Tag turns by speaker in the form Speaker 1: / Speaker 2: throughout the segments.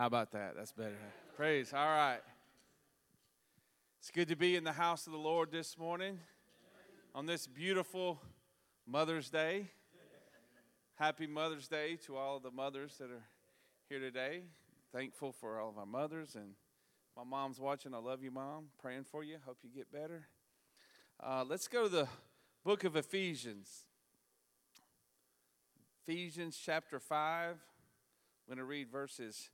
Speaker 1: How about that? That's better. Praise. All right. It's good to be in the house of the Lord this morning on this beautiful Mother's Day. Happy Mother's Day to all of the mothers that are here today. Thankful for all of our mothers and my mom's watching. I love you, mom. Praying for you. Hope you get better. Uh, let's go to the book of Ephesians. Ephesians chapter 5. I'm going to read verses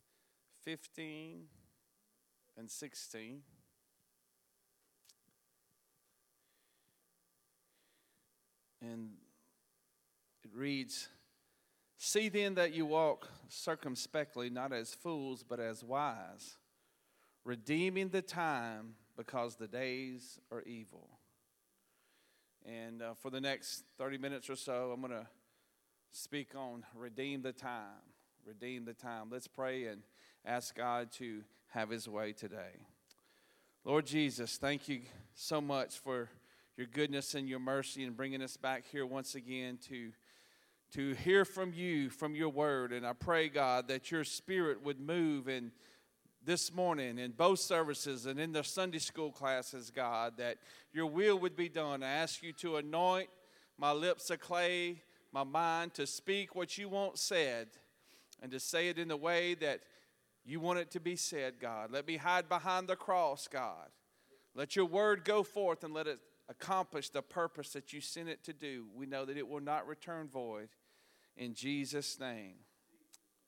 Speaker 1: 15 and 16. And it reads See then that you walk circumspectly, not as fools, but as wise, redeeming the time because the days are evil. And uh, for the next 30 minutes or so, I'm going to speak on redeem the time. Redeem the time. Let's pray and ask God to have his way today. Lord Jesus, thank you so much for your goodness and your mercy and bringing us back here once again to, to hear from you, from your word. And I pray, God, that your spirit would move in this morning in both services and in the Sunday school classes, God, that your will would be done. I ask you to anoint my lips of clay, my mind to speak what you want said and to say it in the way that you want it to be said, God. Let me hide behind the cross, God. Let your word go forth and let it accomplish the purpose that you sent it to do. We know that it will not return void. In Jesus' name,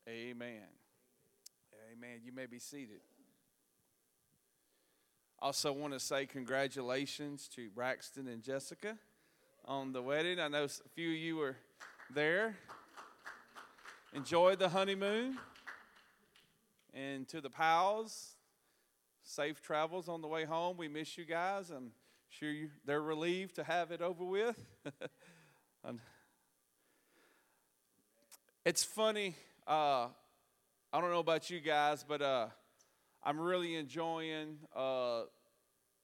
Speaker 1: amen. Amen. You may be seated. Also, want to say congratulations to Braxton and Jessica on the wedding. I know a few of you were there. Enjoyed the honeymoon and to the pals, safe travels on the way home. We miss you guys. I'm sure you, they're relieved to have it over with. it's funny. Uh, I don't know about you guys, but uh, I'm really enjoying uh,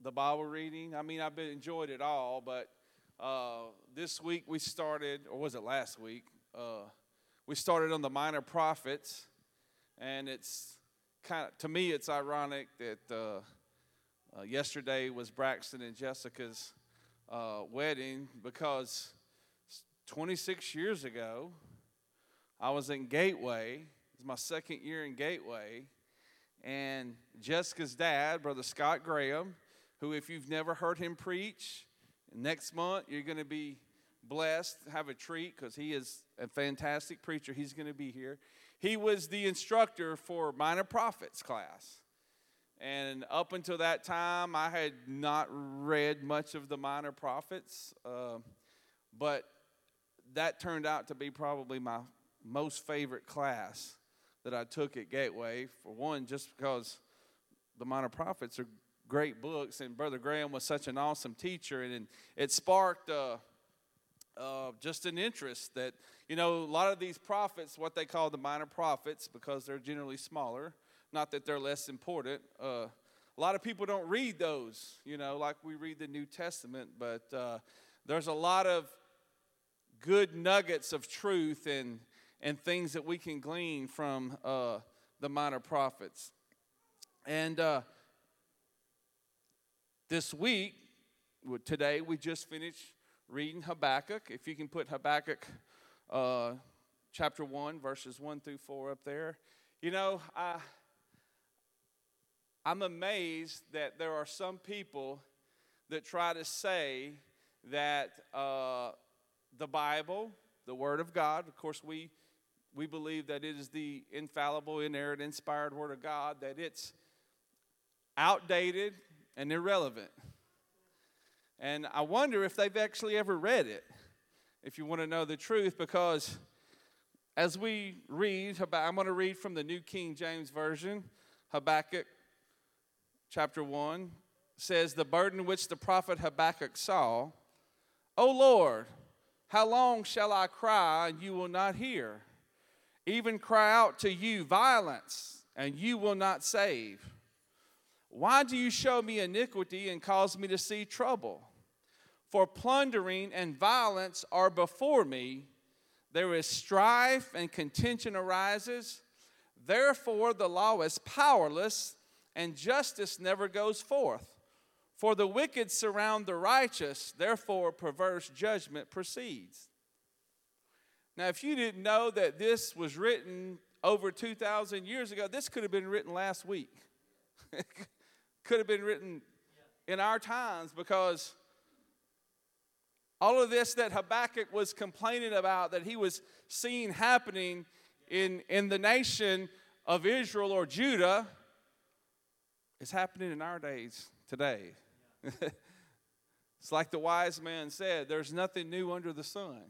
Speaker 1: the Bible reading. I mean, I've been enjoyed it all, but uh, this week we started, or was it last week? We started on the minor prophets, and it's kind of to me it's ironic that uh, uh, yesterday was Braxton and Jessica's uh, wedding because 26 years ago I was in Gateway. It's my second year in Gateway, and Jessica's dad, Brother Scott Graham, who if you've never heard him preach, next month you're going to be blessed, have a treat because he is a fantastic preacher. He's going to be here. He was the instructor for Minor Prophets class. And up until that time, I had not read much of the Minor Prophets, uh, but that turned out to be probably my most favorite class that I took at Gateway. For one, just because the Minor Prophets are great books, and Brother Graham was such an awesome teacher, and it sparked. Uh, uh, just an interest that, you know, a lot of these prophets, what they call the minor prophets, because they're generally smaller, not that they're less important. Uh, a lot of people don't read those, you know, like we read the New Testament, but uh, there's a lot of good nuggets of truth and, and things that we can glean from uh, the minor prophets. And uh, this week, today, we just finished reading Habakkuk. If you can put Habakkuk uh, chapter 1, verses 1 through 4 up there. You know, I, I'm amazed that there are some people that try to say that uh, the Bible, the Word of God, of course, we, we believe that it is the infallible, inerrant, inspired Word of God, that it's outdated and irrelevant. And I wonder if they've actually ever read it, if you want to know the truth, because as we read, I'm going to read from the New King James Version, Habakkuk chapter 1 says, The burden which the prophet Habakkuk saw, O Lord, how long shall I cry and you will not hear? Even cry out to you violence and you will not save. Why do you show me iniquity and cause me to see trouble? For plundering and violence are before me. There is strife and contention arises. Therefore, the law is powerless, and justice never goes forth. For the wicked surround the righteous, therefore, perverse judgment proceeds. Now, if you didn't know that this was written over 2,000 years ago, this could have been written last week. could have been written in our times because all of this that Habakkuk was complaining about, that he was seeing happening in, in the nation of Israel or Judah, is happening in our days today. it's like the wise man said there's nothing new under the sun.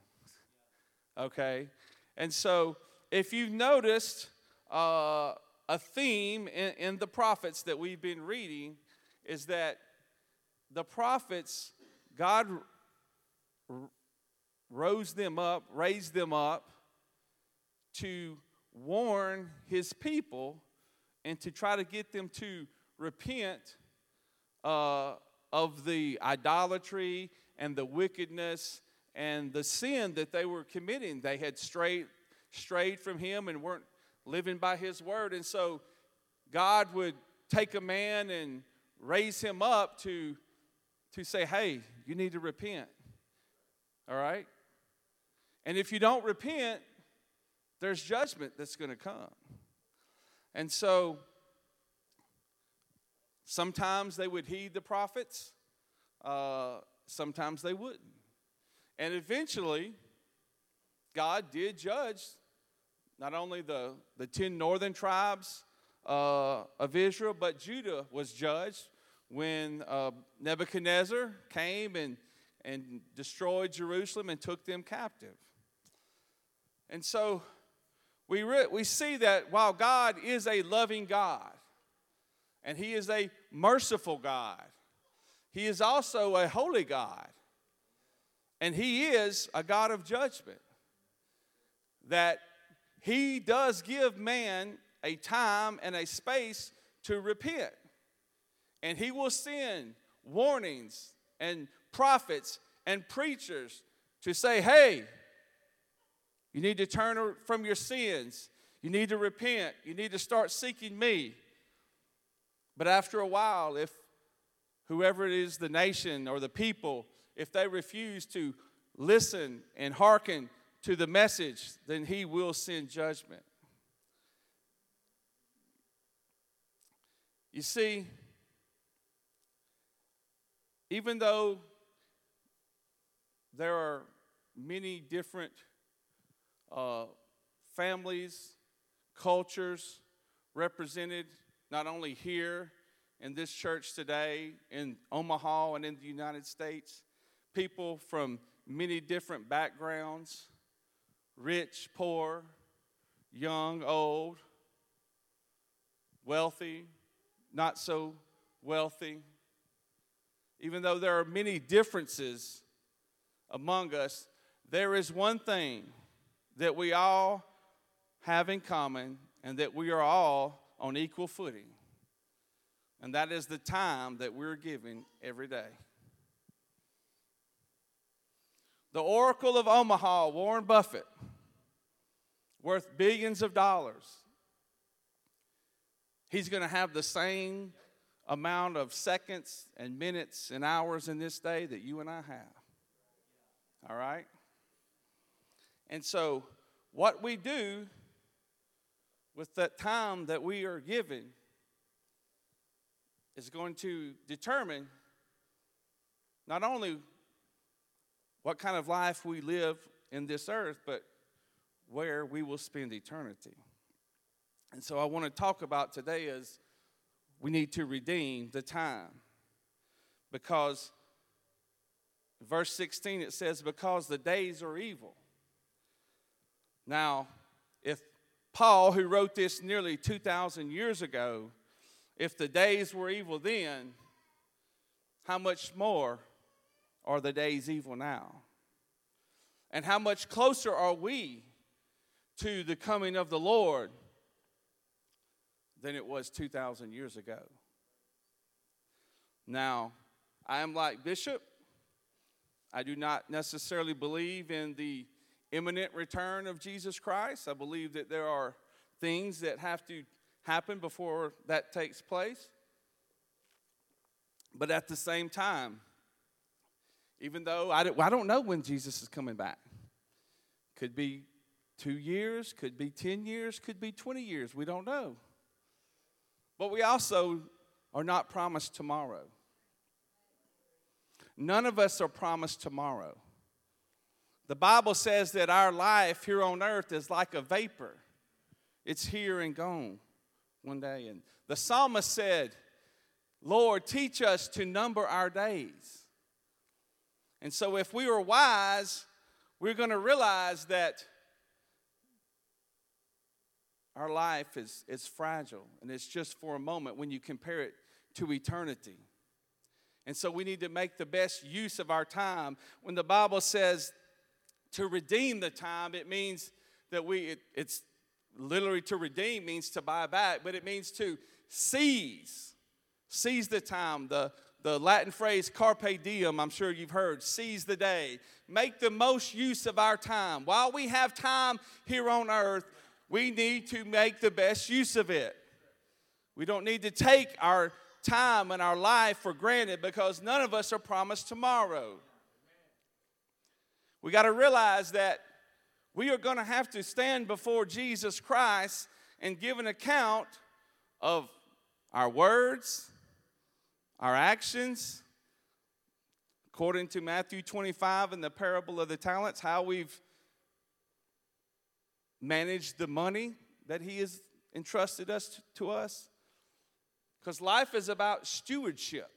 Speaker 1: Okay? And so, if you've noticed uh, a theme in, in the prophets that we've been reading, is that the prophets, God rose them up, raised them up to warn his people and to try to get them to repent uh, of the idolatry and the wickedness and the sin that they were committing. They had strayed, strayed from him and weren't living by his word. And so God would take a man and raise him up to, to say, hey, you need to repent. All right? And if you don't repent, there's judgment that's going to come. And so sometimes they would heed the prophets, uh, sometimes they wouldn't. And eventually, God did judge not only the, the 10 northern tribes uh, of Israel, but Judah was judged when uh, Nebuchadnezzar came and, and destroyed Jerusalem and took them captive. And so we, re- we see that while God is a loving God and He is a merciful God, He is also a holy God. And He is a God of judgment. That He does give man a time and a space to repent. And He will send warnings and prophets and preachers to say, hey, you need to turn from your sins. You need to repent. You need to start seeking me. But after a while, if whoever it is, the nation or the people, if they refuse to listen and hearken to the message, then he will send judgment. You see, even though there are many different uh, families, cultures represented not only here in this church today, in Omaha, and in the United States. People from many different backgrounds rich, poor, young, old, wealthy, not so wealthy. Even though there are many differences among us, there is one thing that we all have in common and that we are all on equal footing. And that is the time that we're giving every day. The Oracle of Omaha, Warren Buffett, worth billions of dollars. He's going to have the same amount of seconds and minutes and hours in this day that you and I have. All right? And so, what we do with that time that we are given is going to determine not only what kind of life we live in this earth, but where we will spend eternity. And so I want to talk about today is we need to redeem the time. Because verse 16 it says, Because the days are evil. Now, if Paul, who wrote this nearly 2,000 years ago, if the days were evil then, how much more are the days evil now? And how much closer are we to the coming of the Lord than it was 2,000 years ago? Now, I am like Bishop. I do not necessarily believe in the imminent return of Jesus Christ. I believe that there are things that have to happen before that takes place. But at the same time, even though I don't, I don't know when Jesus is coming back, could be two years, could be 10 years, could be 20 years, we don't know. But we also are not promised tomorrow. None of us are promised tomorrow. The Bible says that our life here on earth is like a vapor, it's here and gone one day. And the psalmist said, Lord, teach us to number our days. And so, if we were wise, we're going to realize that our life is, is fragile and it's just for a moment when you compare it to eternity. And so we need to make the best use of our time. When the Bible says to redeem the time, it means that we, it, it's literally to redeem means to buy back, but it means to seize. Seize the time. The, the Latin phrase carpe diem, I'm sure you've heard, seize the day. Make the most use of our time. While we have time here on earth, we need to make the best use of it. We don't need to take our time and our life for granted because none of us are promised tomorrow. We got to realize that we are going to have to stand before Jesus Christ and give an account of our words, our actions, according to Matthew 25 and the parable of the talents, how we've managed the money that He has entrusted us to us. Because life is about stewardship.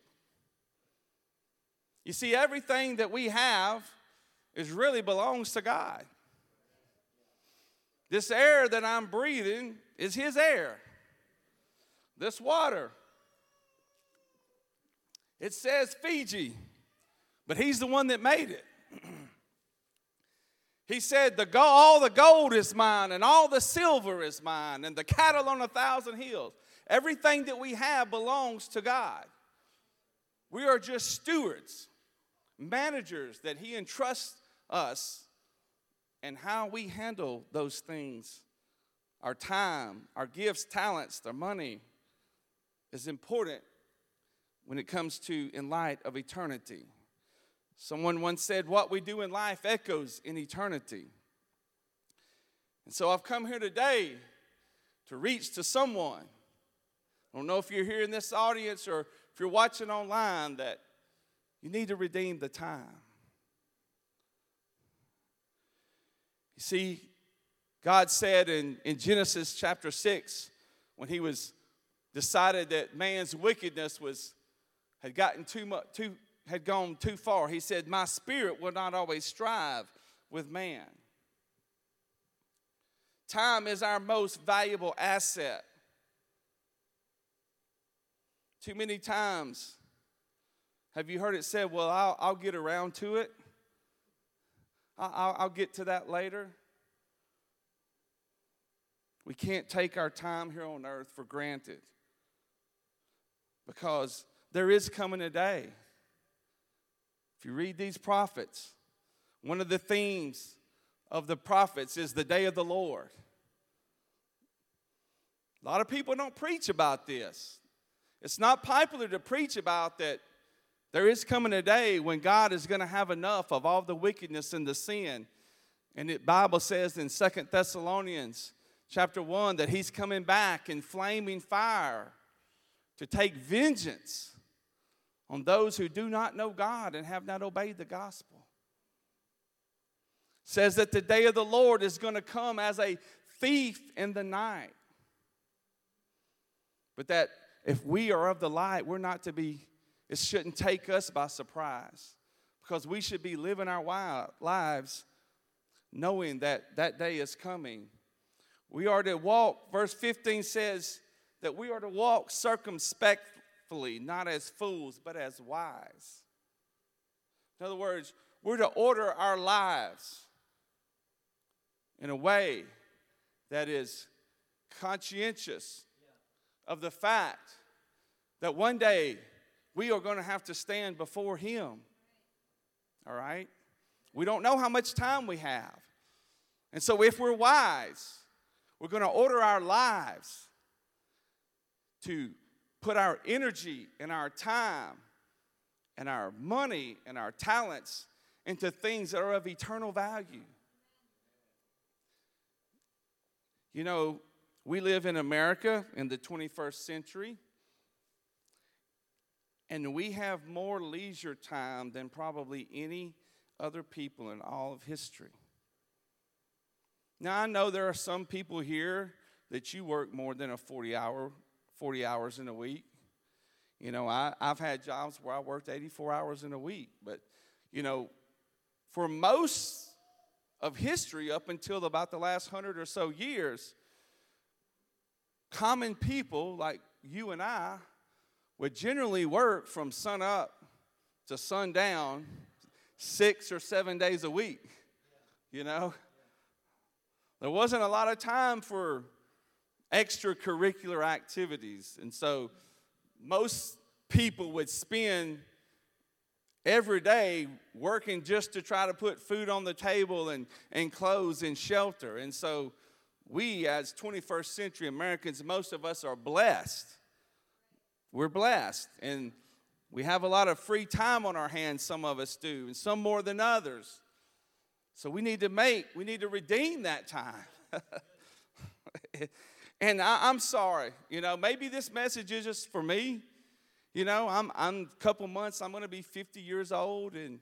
Speaker 1: You see, everything that we have is really belongs to God. This air that I'm breathing is His air. This water, it says Fiji, but He's the one that made it. he said, the gold, All the gold is mine, and all the silver is mine, and the cattle on a thousand hills. Everything that we have belongs to God. We are just stewards, managers that He entrusts us, and how we handle those things, our time, our gifts, talents, our money, is important when it comes to in light of eternity. Someone once said, What we do in life echoes in eternity. And so I've come here today to reach to someone I don't know if you're here in this audience or if you're watching online that you need to redeem the time. You see, God said in, in Genesis chapter 6, when he was decided that man's wickedness was had gotten too much too had gone too far, he said, My spirit will not always strive with man. Time is our most valuable asset. Too many times have you heard it said, Well, I'll, I'll get around to it, I'll, I'll get to that later. We can't take our time here on earth for granted because there is coming a day. If you read these prophets, one of the themes of the prophets is the day of the Lord. A lot of people don't preach about this. It's not popular to preach about that there is coming a day when God is going to have enough of all the wickedness and the sin. And the Bible says in Second Thessalonians chapter 1 that he's coming back in flaming fire to take vengeance on those who do not know God and have not obeyed the gospel. Says that the day of the Lord is going to come as a thief in the night. But that if we are of the light, we're not to be, it shouldn't take us by surprise because we should be living our lives knowing that that day is coming. We are to walk, verse 15 says that we are to walk circumspectly, not as fools, but as wise. In other words, we're to order our lives in a way that is conscientious of the fact that one day we are going to have to stand before Him. All right? We don't know how much time we have. And so, if we're wise, We're going to order our lives to put our energy and our time and our money and our talents into things that are of eternal value. You know, we live in America in the 21st century, and we have more leisure time than probably any other people in all of history. Now, I know there are some people here that you work more than a 40 hour 40 hours in a week. You know, I, I've had jobs where I worked 84 hours in a week, but, you know, for most of history up until about the last hundred or so years, common people like you and I would generally work from sun up to sundown six or seven days a week. You know, there wasn't a lot of time for extracurricular activities. And so most people would spend every day working just to try to put food on the table and, and clothes and shelter. And so we, as 21st century Americans, most of us are blessed. We're blessed. And we have a lot of free time on our hands, some of us do, and some more than others. So we need to make, we need to redeem that time. And I, am sorry, you know, maybe this message is just for me. You know, I'm, I'm a couple months, I'm going to be 50 years old, and,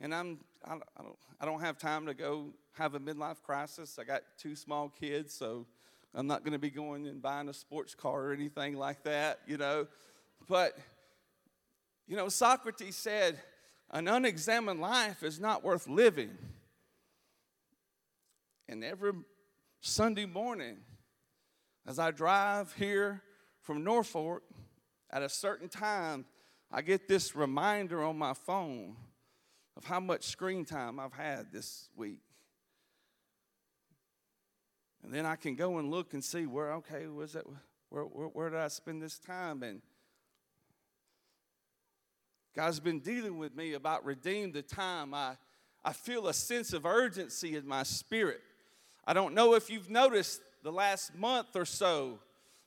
Speaker 1: and I'm, I, I, don't, I don't have time to go have a midlife crisis. I got two small kids, so I'm not going to be going and buying a sports car or anything like that, you know. But, you know, Socrates said, an unexamined life is not worth living. And every Sunday morning, as I drive here from Norfolk, at a certain time, I get this reminder on my phone of how much screen time I've had this week. And then I can go and look and see where, okay, was that, where, where, where did I spend this time? And God's been dealing with me about redeem the time. I, I feel a sense of urgency in my spirit. I don't know if you've noticed the last month or so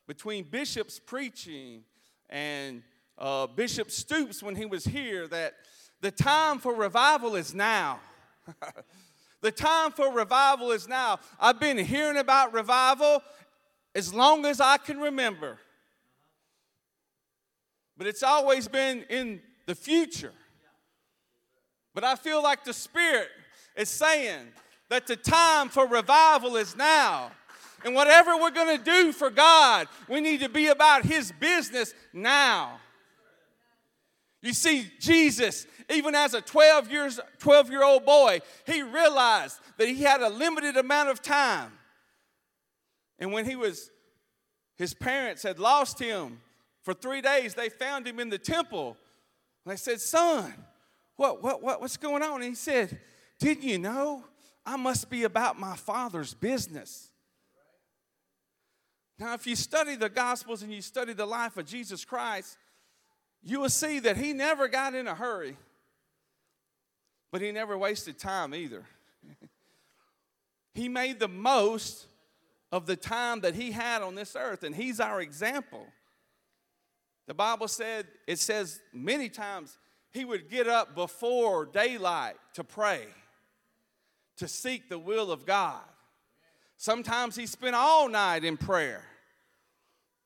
Speaker 1: between Bishop's preaching and uh, Bishop Stoops when he was here that the time for revival is now. the time for revival is now. I've been hearing about revival as long as I can remember. But it's always been in the future. But I feel like the Spirit is saying that the time for revival is now. And whatever we're going to do for God, we need to be about His business now. You see, Jesus, even as a 12 years 12 year old boy, he realized that he had a limited amount of time. And when he was, his parents had lost him for three days, they found him in the temple. And they said, Son, what, what, what, what's going on? And he said, Didn't you know I must be about my father's business? Now, if you study the Gospels and you study the life of Jesus Christ, you will see that he never got in a hurry, but he never wasted time either. he made the most of the time that he had on this earth, and he's our example. The Bible said, it says many times, he would get up before daylight to pray, to seek the will of God. Sometimes he spent all night in prayer.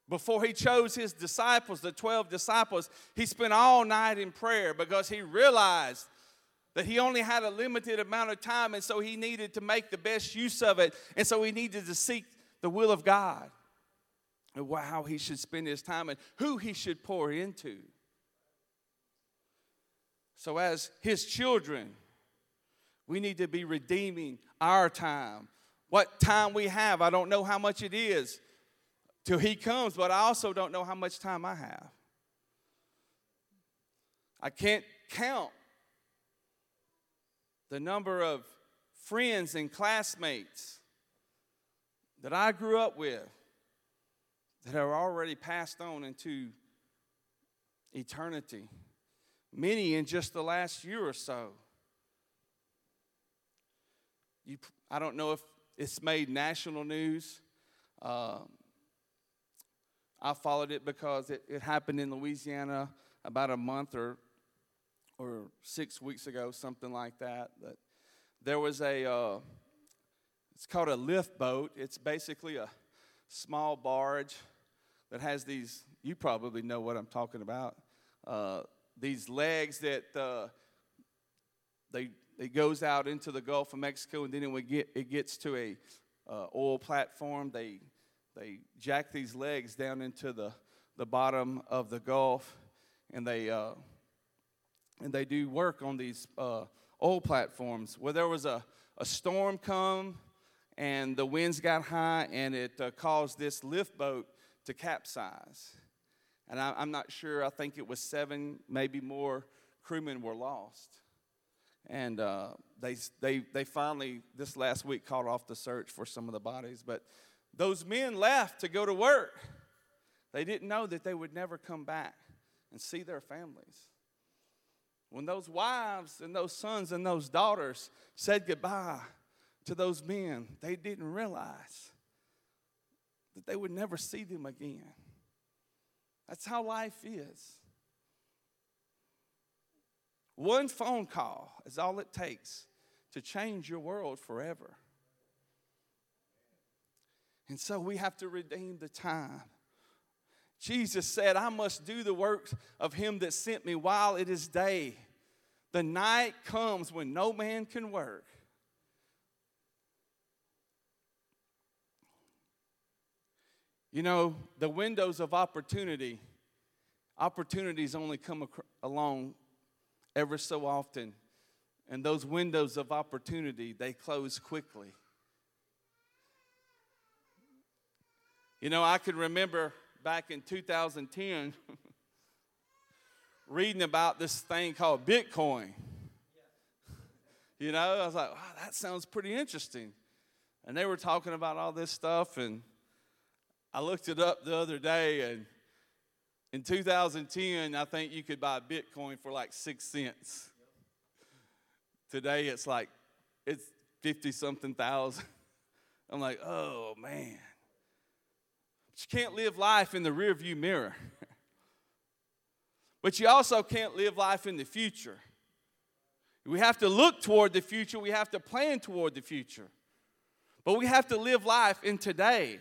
Speaker 1: Before he chose his disciples, the 12 disciples, he spent all night in prayer because he realized that he only had a limited amount of time and so he needed to make the best use of it. And so he needed to seek the will of God and how he should spend his time and who he should pour into. So, as his children, we need to be redeeming our time what time we have. I don't know how much it is till He comes, but I also don't know how much time I have. I can't count the number of friends and classmates that I grew up with that are already passed on into eternity. Many in just the last year or so. You, I don't know if it's made national news. Uh, I followed it because it, it happened in Louisiana about a month or or six weeks ago, something like that. That there was a uh, it's called a lift boat. It's basically a small barge that has these. You probably know what I'm talking about. Uh, these legs that uh, they it goes out into the Gulf of Mexico, and then it, would get, it gets to a uh, oil platform. They they jack these legs down into the, the bottom of the Gulf, and they uh, and they do work on these uh, oil platforms. Where there was a, a storm come, and the winds got high, and it uh, caused this lift boat to capsize. And I, I'm not sure. I think it was seven, maybe more crewmen were lost. And uh, they, they, they finally, this last week, called off the search for some of the bodies. But those men left to go to work. They didn't know that they would never come back and see their families. When those wives and those sons and those daughters said goodbye to those men, they didn't realize that they would never see them again. That's how life is. One phone call is all it takes to change your world forever. And so we have to redeem the time. Jesus said, I must do the works of him that sent me while it is day. The night comes when no man can work. You know, the windows of opportunity, opportunities only come along ever so often. And those windows of opportunity, they close quickly. You know, I can remember back in 2010 reading about this thing called Bitcoin. You know, I was like, wow, that sounds pretty interesting. And they were talking about all this stuff, and I looked it up the other day, and in 2010, I think you could buy Bitcoin for like six cents. Today, it's like, it's 50 something thousand. I'm like, oh man. But you can't live life in the rearview mirror. but you also can't live life in the future. We have to look toward the future, we have to plan toward the future. But we have to live life in today,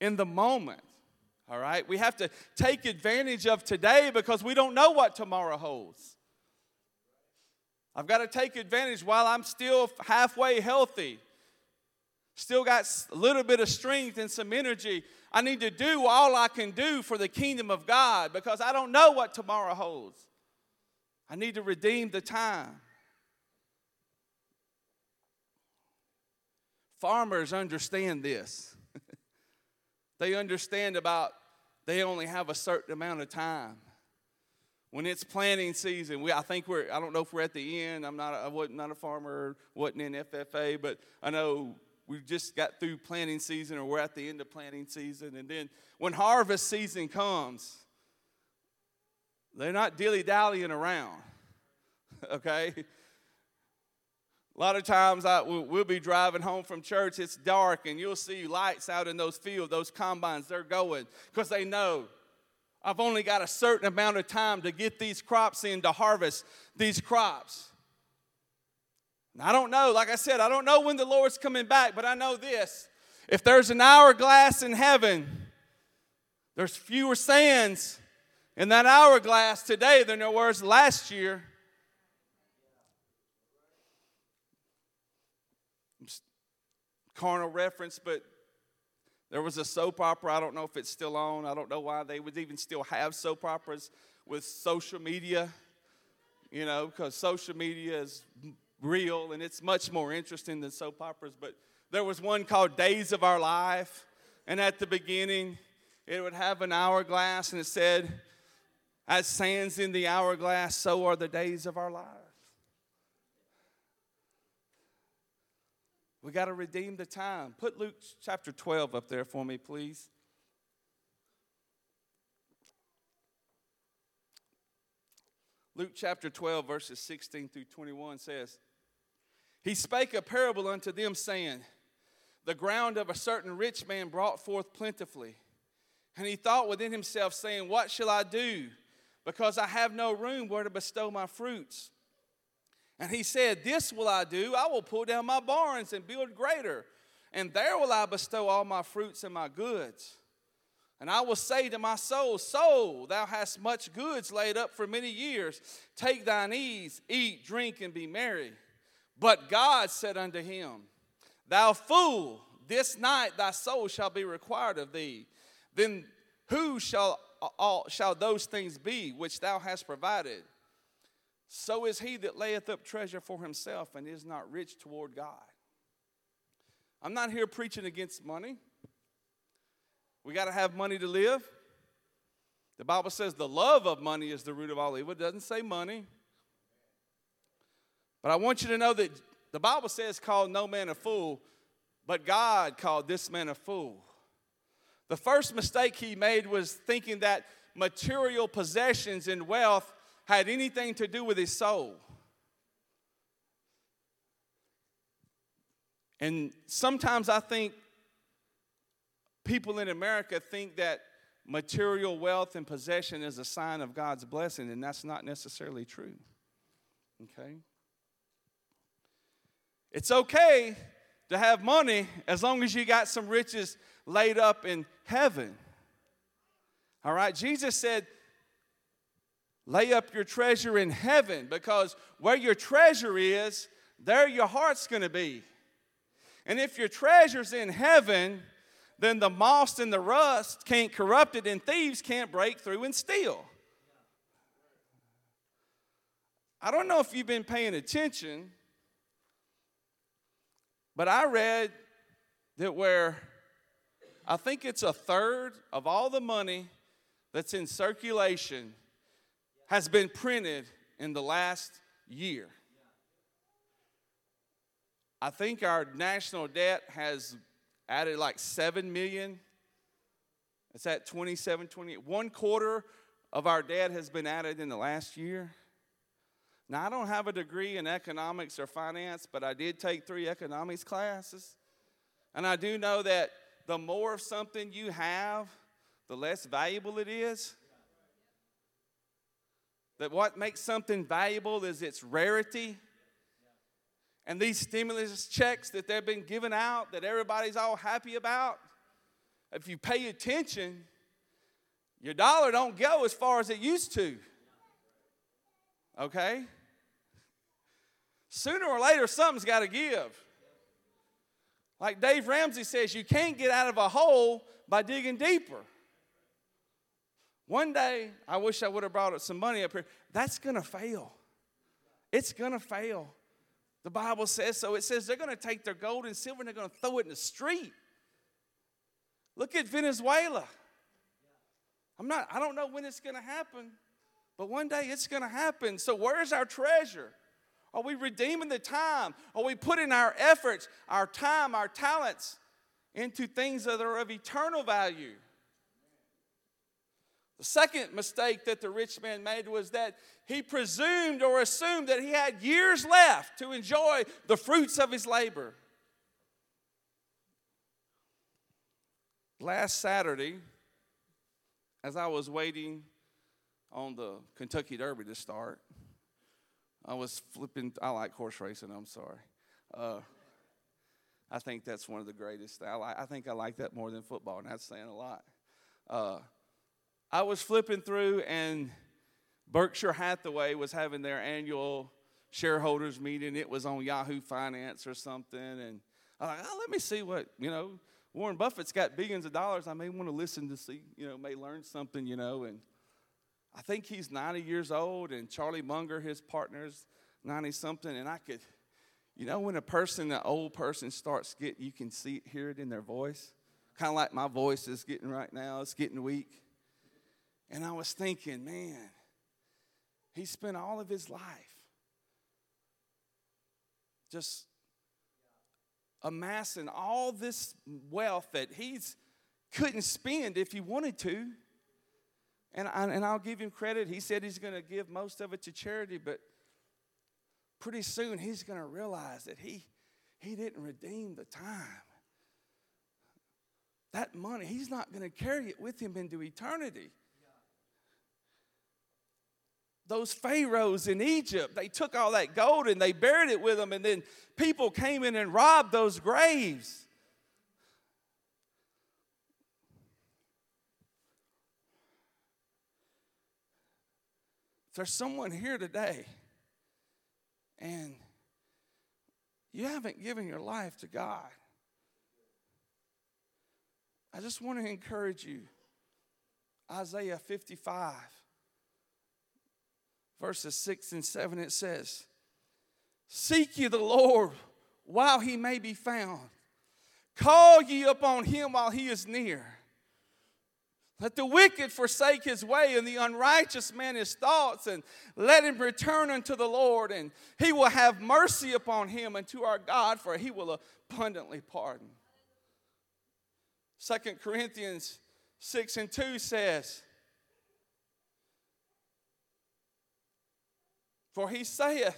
Speaker 1: in the moment. All right? We have to take advantage of today because we don't know what tomorrow holds. I've got to take advantage while I'm still halfway healthy, still got a little bit of strength and some energy. I need to do all I can do for the kingdom of God because I don't know what tomorrow holds. I need to redeem the time. Farmers understand this. They understand about they only have a certain amount of time. When it's planting season, we, I think we're, I don't know if we're at the end. I'm not, I wasn't not a farmer, wasn't in FFA, but I know we just got through planting season or we're at the end of planting season. And then when harvest season comes, they're not dilly dallying around, okay? A lot of times I, we'll be driving home from church, it's dark, and you'll see lights out in those fields, those combines, they're going because they know I've only got a certain amount of time to get these crops in to harvest these crops. I don't know, like I said, I don't know when the Lord's coming back, but I know this. If there's an hourglass in heaven, there's fewer sands in that hourglass today than there was last year. Carnal reference, but there was a soap opera. I don't know if it's still on. I don't know why they would even still have soap operas with social media, you know, because social media is real and it's much more interesting than soap operas. But there was one called Days of Our Life, and at the beginning, it would have an hourglass and it said, As sands in the hourglass, so are the days of our lives. We got to redeem the time. Put Luke chapter 12 up there for me, please. Luke chapter 12, verses 16 through 21 says, He spake a parable unto them, saying, the ground of a certain rich man brought forth plentifully. And he thought within himself, saying, What shall I do? Because I have no room where to bestow my fruits. And he said, This will I do. I will pull down my barns and build greater, and there will I bestow all my fruits and my goods. And I will say to my soul, Soul, thou hast much goods laid up for many years. Take thine ease, eat, drink, and be merry. But God said unto him, Thou fool, this night thy soul shall be required of thee. Then who shall, uh, all, shall those things be which thou hast provided? So is he that layeth up treasure for himself and is not rich toward God. I'm not here preaching against money. We got to have money to live. The Bible says the love of money is the root of all evil. It doesn't say money. But I want you to know that the Bible says, call no man a fool, but God called this man a fool. The first mistake he made was thinking that material possessions and wealth had anything to do with his soul. And sometimes I think people in America think that material wealth and possession is a sign of God's blessing, and that's not necessarily true. Okay? It's okay to have money as long as you got some riches laid up in heaven. All right? Jesus said, lay up your treasure in heaven because where your treasure is, there your heart's going to be. And if your treasure's in heaven, then the moss and the rust can't corrupt it, and thieves can't break through and steal. I don't know if you've been paying attention, but I read that where I think it's a third of all the money that's in circulation has been printed in the last year. I think our national debt has added like 7 million. It's at 27, 28. One quarter of our debt has been added in the last year. Now, I don't have a degree in economics or finance, but I did take three economics classes. And I do know that the more of something you have, the less valuable it is. That what makes something valuable is its rarity. And these stimulus checks that they've been giving out that everybody's all happy about, if you pay attention, your dollar don't go as far as it used to. Okay? Sooner or later, something's got to give. Like Dave Ramsey says, you can't get out of a hole by digging deeper. One day, I wish I would have brought up some money up here. That's going to fail. It's going to fail. The Bible says so. It says they're going to take their gold and silver and they're going to throw it in the street. Look at Venezuela. I'm not, I don't know when it's going to happen, but one day it's going to happen. So, where's our treasure? Are we redeeming the time? Are we putting our efforts, our time, our talents into things that are of eternal value? The second mistake that the rich man made was that he presumed or assumed that he had years left to enjoy the fruits of his labor. Last Saturday, as I was waiting on the Kentucky Derby to start, I was flipping. I like horse racing. I'm sorry. Uh, I think that's one of the greatest. I, like, I think I like that more than football, and that's saying a lot. Uh, I was flipping through, and Berkshire Hathaway was having their annual shareholders meeting. It was on Yahoo Finance or something, and I was like, oh, let me see what you know. Warren Buffett's got billions of dollars. I may want to listen to see, you know, may learn something, you know, and I think he's 90 years old, and Charlie Munger, his partner's 90 something. And I could, you know, when a person, an old person starts getting, you can see, it, hear it in their voice. Kind of like my voice is getting right now, it's getting weak. And I was thinking, man, he spent all of his life just amassing all this wealth that he's couldn't spend if he wanted to. And, I, and I'll give him credit. He said he's going to give most of it to charity, but pretty soon he's going to realize that he, he didn't redeem the time. that money, he's not going to carry it with him into eternity. Those pharaohs in Egypt, they took all that gold and they buried it with them, and then people came in and robbed those graves. there's someone here today and you haven't given your life to God, I just want to encourage you. Isaiah 55, verses 6 and 7, it says, Seek ye the Lord while he may be found. Call ye upon him while he is near. Let the wicked forsake his way and the unrighteous man his thoughts, and let him return unto the Lord, and he will have mercy upon him and to our God, for he will abundantly pardon. Second Corinthians 6 and 2 says, For he saith,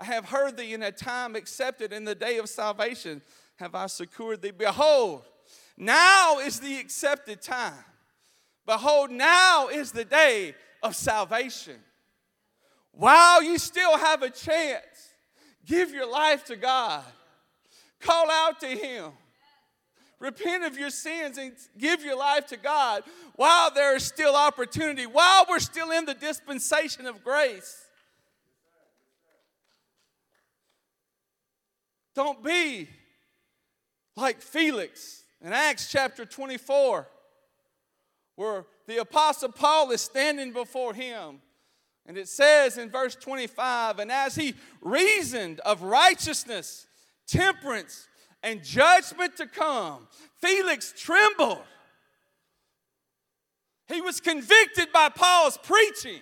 Speaker 1: I have heard thee in a time accepted, in the day of salvation have I secured thee. Behold, now is the accepted time Behold, now is the day of salvation. While you still have a chance, give your life to God. Call out to Him. Repent of your sins and give your life to God while there is still opportunity, while we're still in the dispensation of grace. Don't be like Felix in Acts chapter 24 where the Apostle Paul is standing before him. And it says in verse 25, and as he reasoned of righteousness, temperance, and judgment to come, Felix trembled. He was convicted by Paul's preaching.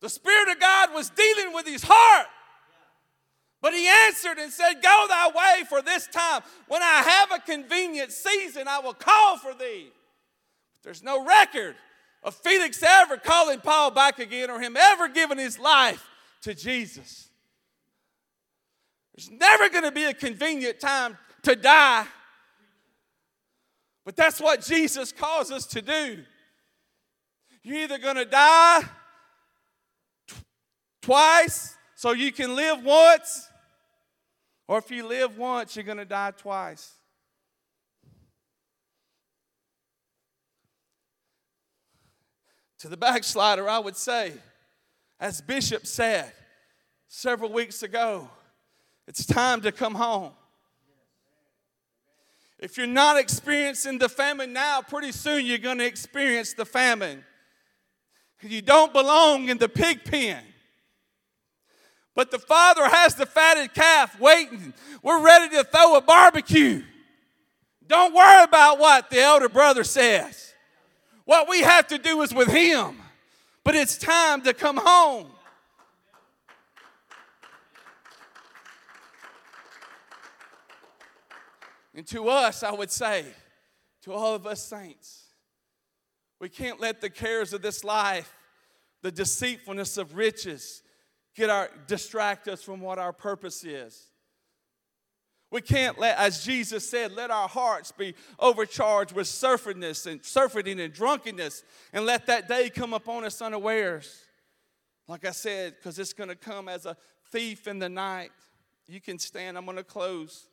Speaker 1: The Spirit of God was dealing with his heart. But he answered and said, Go thy way for this time. When I have a convenient season, I will call for thee. But There's no record of Felix ever calling Paul back again or him ever giving his life to Jesus. There's never going to be a convenient time to die. But that's what Jesus calls us to do. You're either going to die twice so you can live once, or if you live once, you're going to die twice. To the backslider, I would say, as Bishop said several weeks ago, it's time to come home. If you're not experiencing the famine now, pretty soon you're going to experience the famine. You don't belong in the pig pen. But the father has the fatted calf waiting. We're ready to throw a barbecue. Don't worry about what the elder brother says. What we have to do is with Him. But it's time to come home. And to us, I would say, to all of us saints, we can't let the cares of this life, the deceitfulness of riches, get our distract us from what our purpose is. We can't let, as Jesus said, let our hearts be overcharged with surfeiting and surfeiting and drunkenness, and let that day come upon us unawares. Like I said, because it's going to come as a thief in the night. You can stand. I'm going to close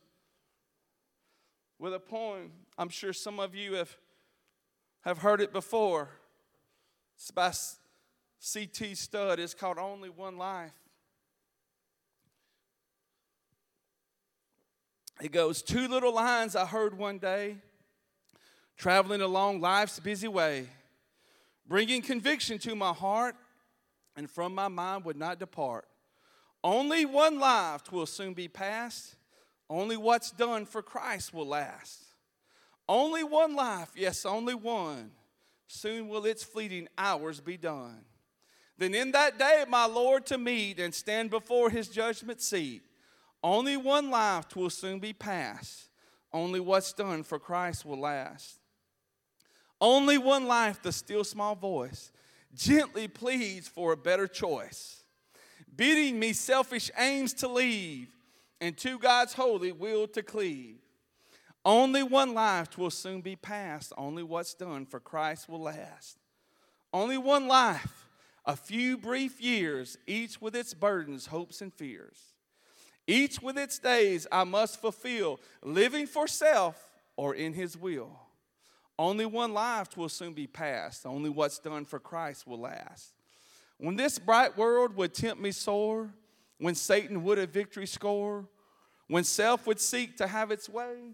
Speaker 1: with a poem. I'm sure some of you have have heard it before. It's by C.T. Studd. It's called Only One Life. It goes, Two little lines I heard one day, traveling along life's busy way, bringing conviction to my heart, and from my mind would not depart. Only one life will soon be past. Only what's done for Christ will last. Only one life, yes, only one. Soon will its fleeting hours be done. Then in that day, my Lord to meet and stand before his judgment seat. Only one life will soon be passed. Only what's done for Christ will last. Only one life, the still small voice gently pleads for a better choice, bidding me selfish aims to leave and to God's holy will to cleave. Only one life will soon be passed. Only what's done for Christ will last. Only one life, a few brief years, each with its burdens, hopes, and fears. Each with its days I must fulfill, living for self or in His will. Only one life will soon be passed. Only what's done for Christ will last. When this bright world would tempt me sore, when Satan would a victory score, when self would seek to have its way,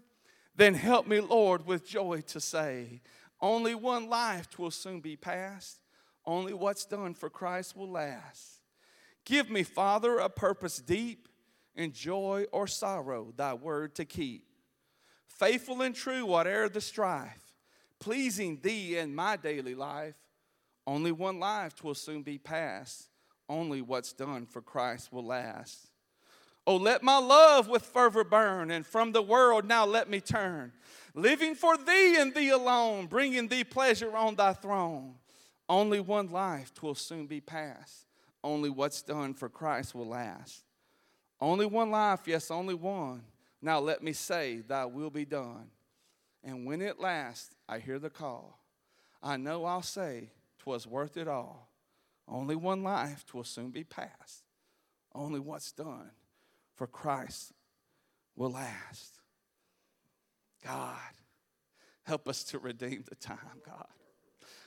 Speaker 1: then help me, Lord, with joy to say, only one life will soon be passed. Only what's done for Christ will last. Give me, Father, a purpose deep in joy or sorrow, thy word to keep. Faithful and true, whate'er the strife, pleasing thee in my daily life. Only one life twill soon be past. Only what's done for Christ will last. Oh, let my love with fervor burn, and from the world now let me turn. Living for thee and thee alone, bringing thee pleasure on thy throne. Only one life twill soon be past. Only what's done for Christ will last. Only one life, yes, only one. Now let me say, thy will be done. And when it lasts, I hear the call. I know I'll say, twas worth it all. Only one life, twill soon be past. Only what's done for Christ will last. God, help us to redeem the time, God.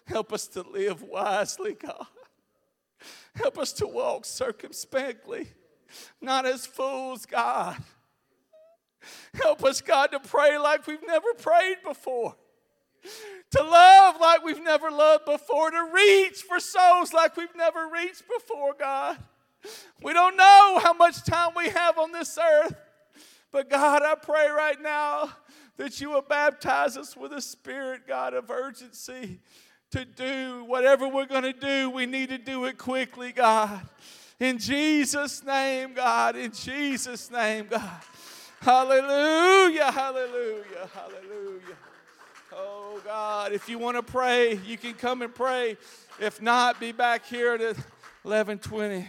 Speaker 1: Help us to live wisely, God. Help us to walk circumspectly, not as fools, God. Help us, God, to pray like we've never prayed before, to love like we've never loved before, to reach for souls like we've never reached before, God. We don't know how much time we have on this earth. But God, I pray right now that you will baptize us with a spirit, God, of urgency to do whatever we're going to do. We need to do it quickly, God. In Jesus' name, God. In Jesus' name, God. Hallelujah, hallelujah, hallelujah. Oh, God, if you want to pray, you can come and pray. If not, be back here at 1120.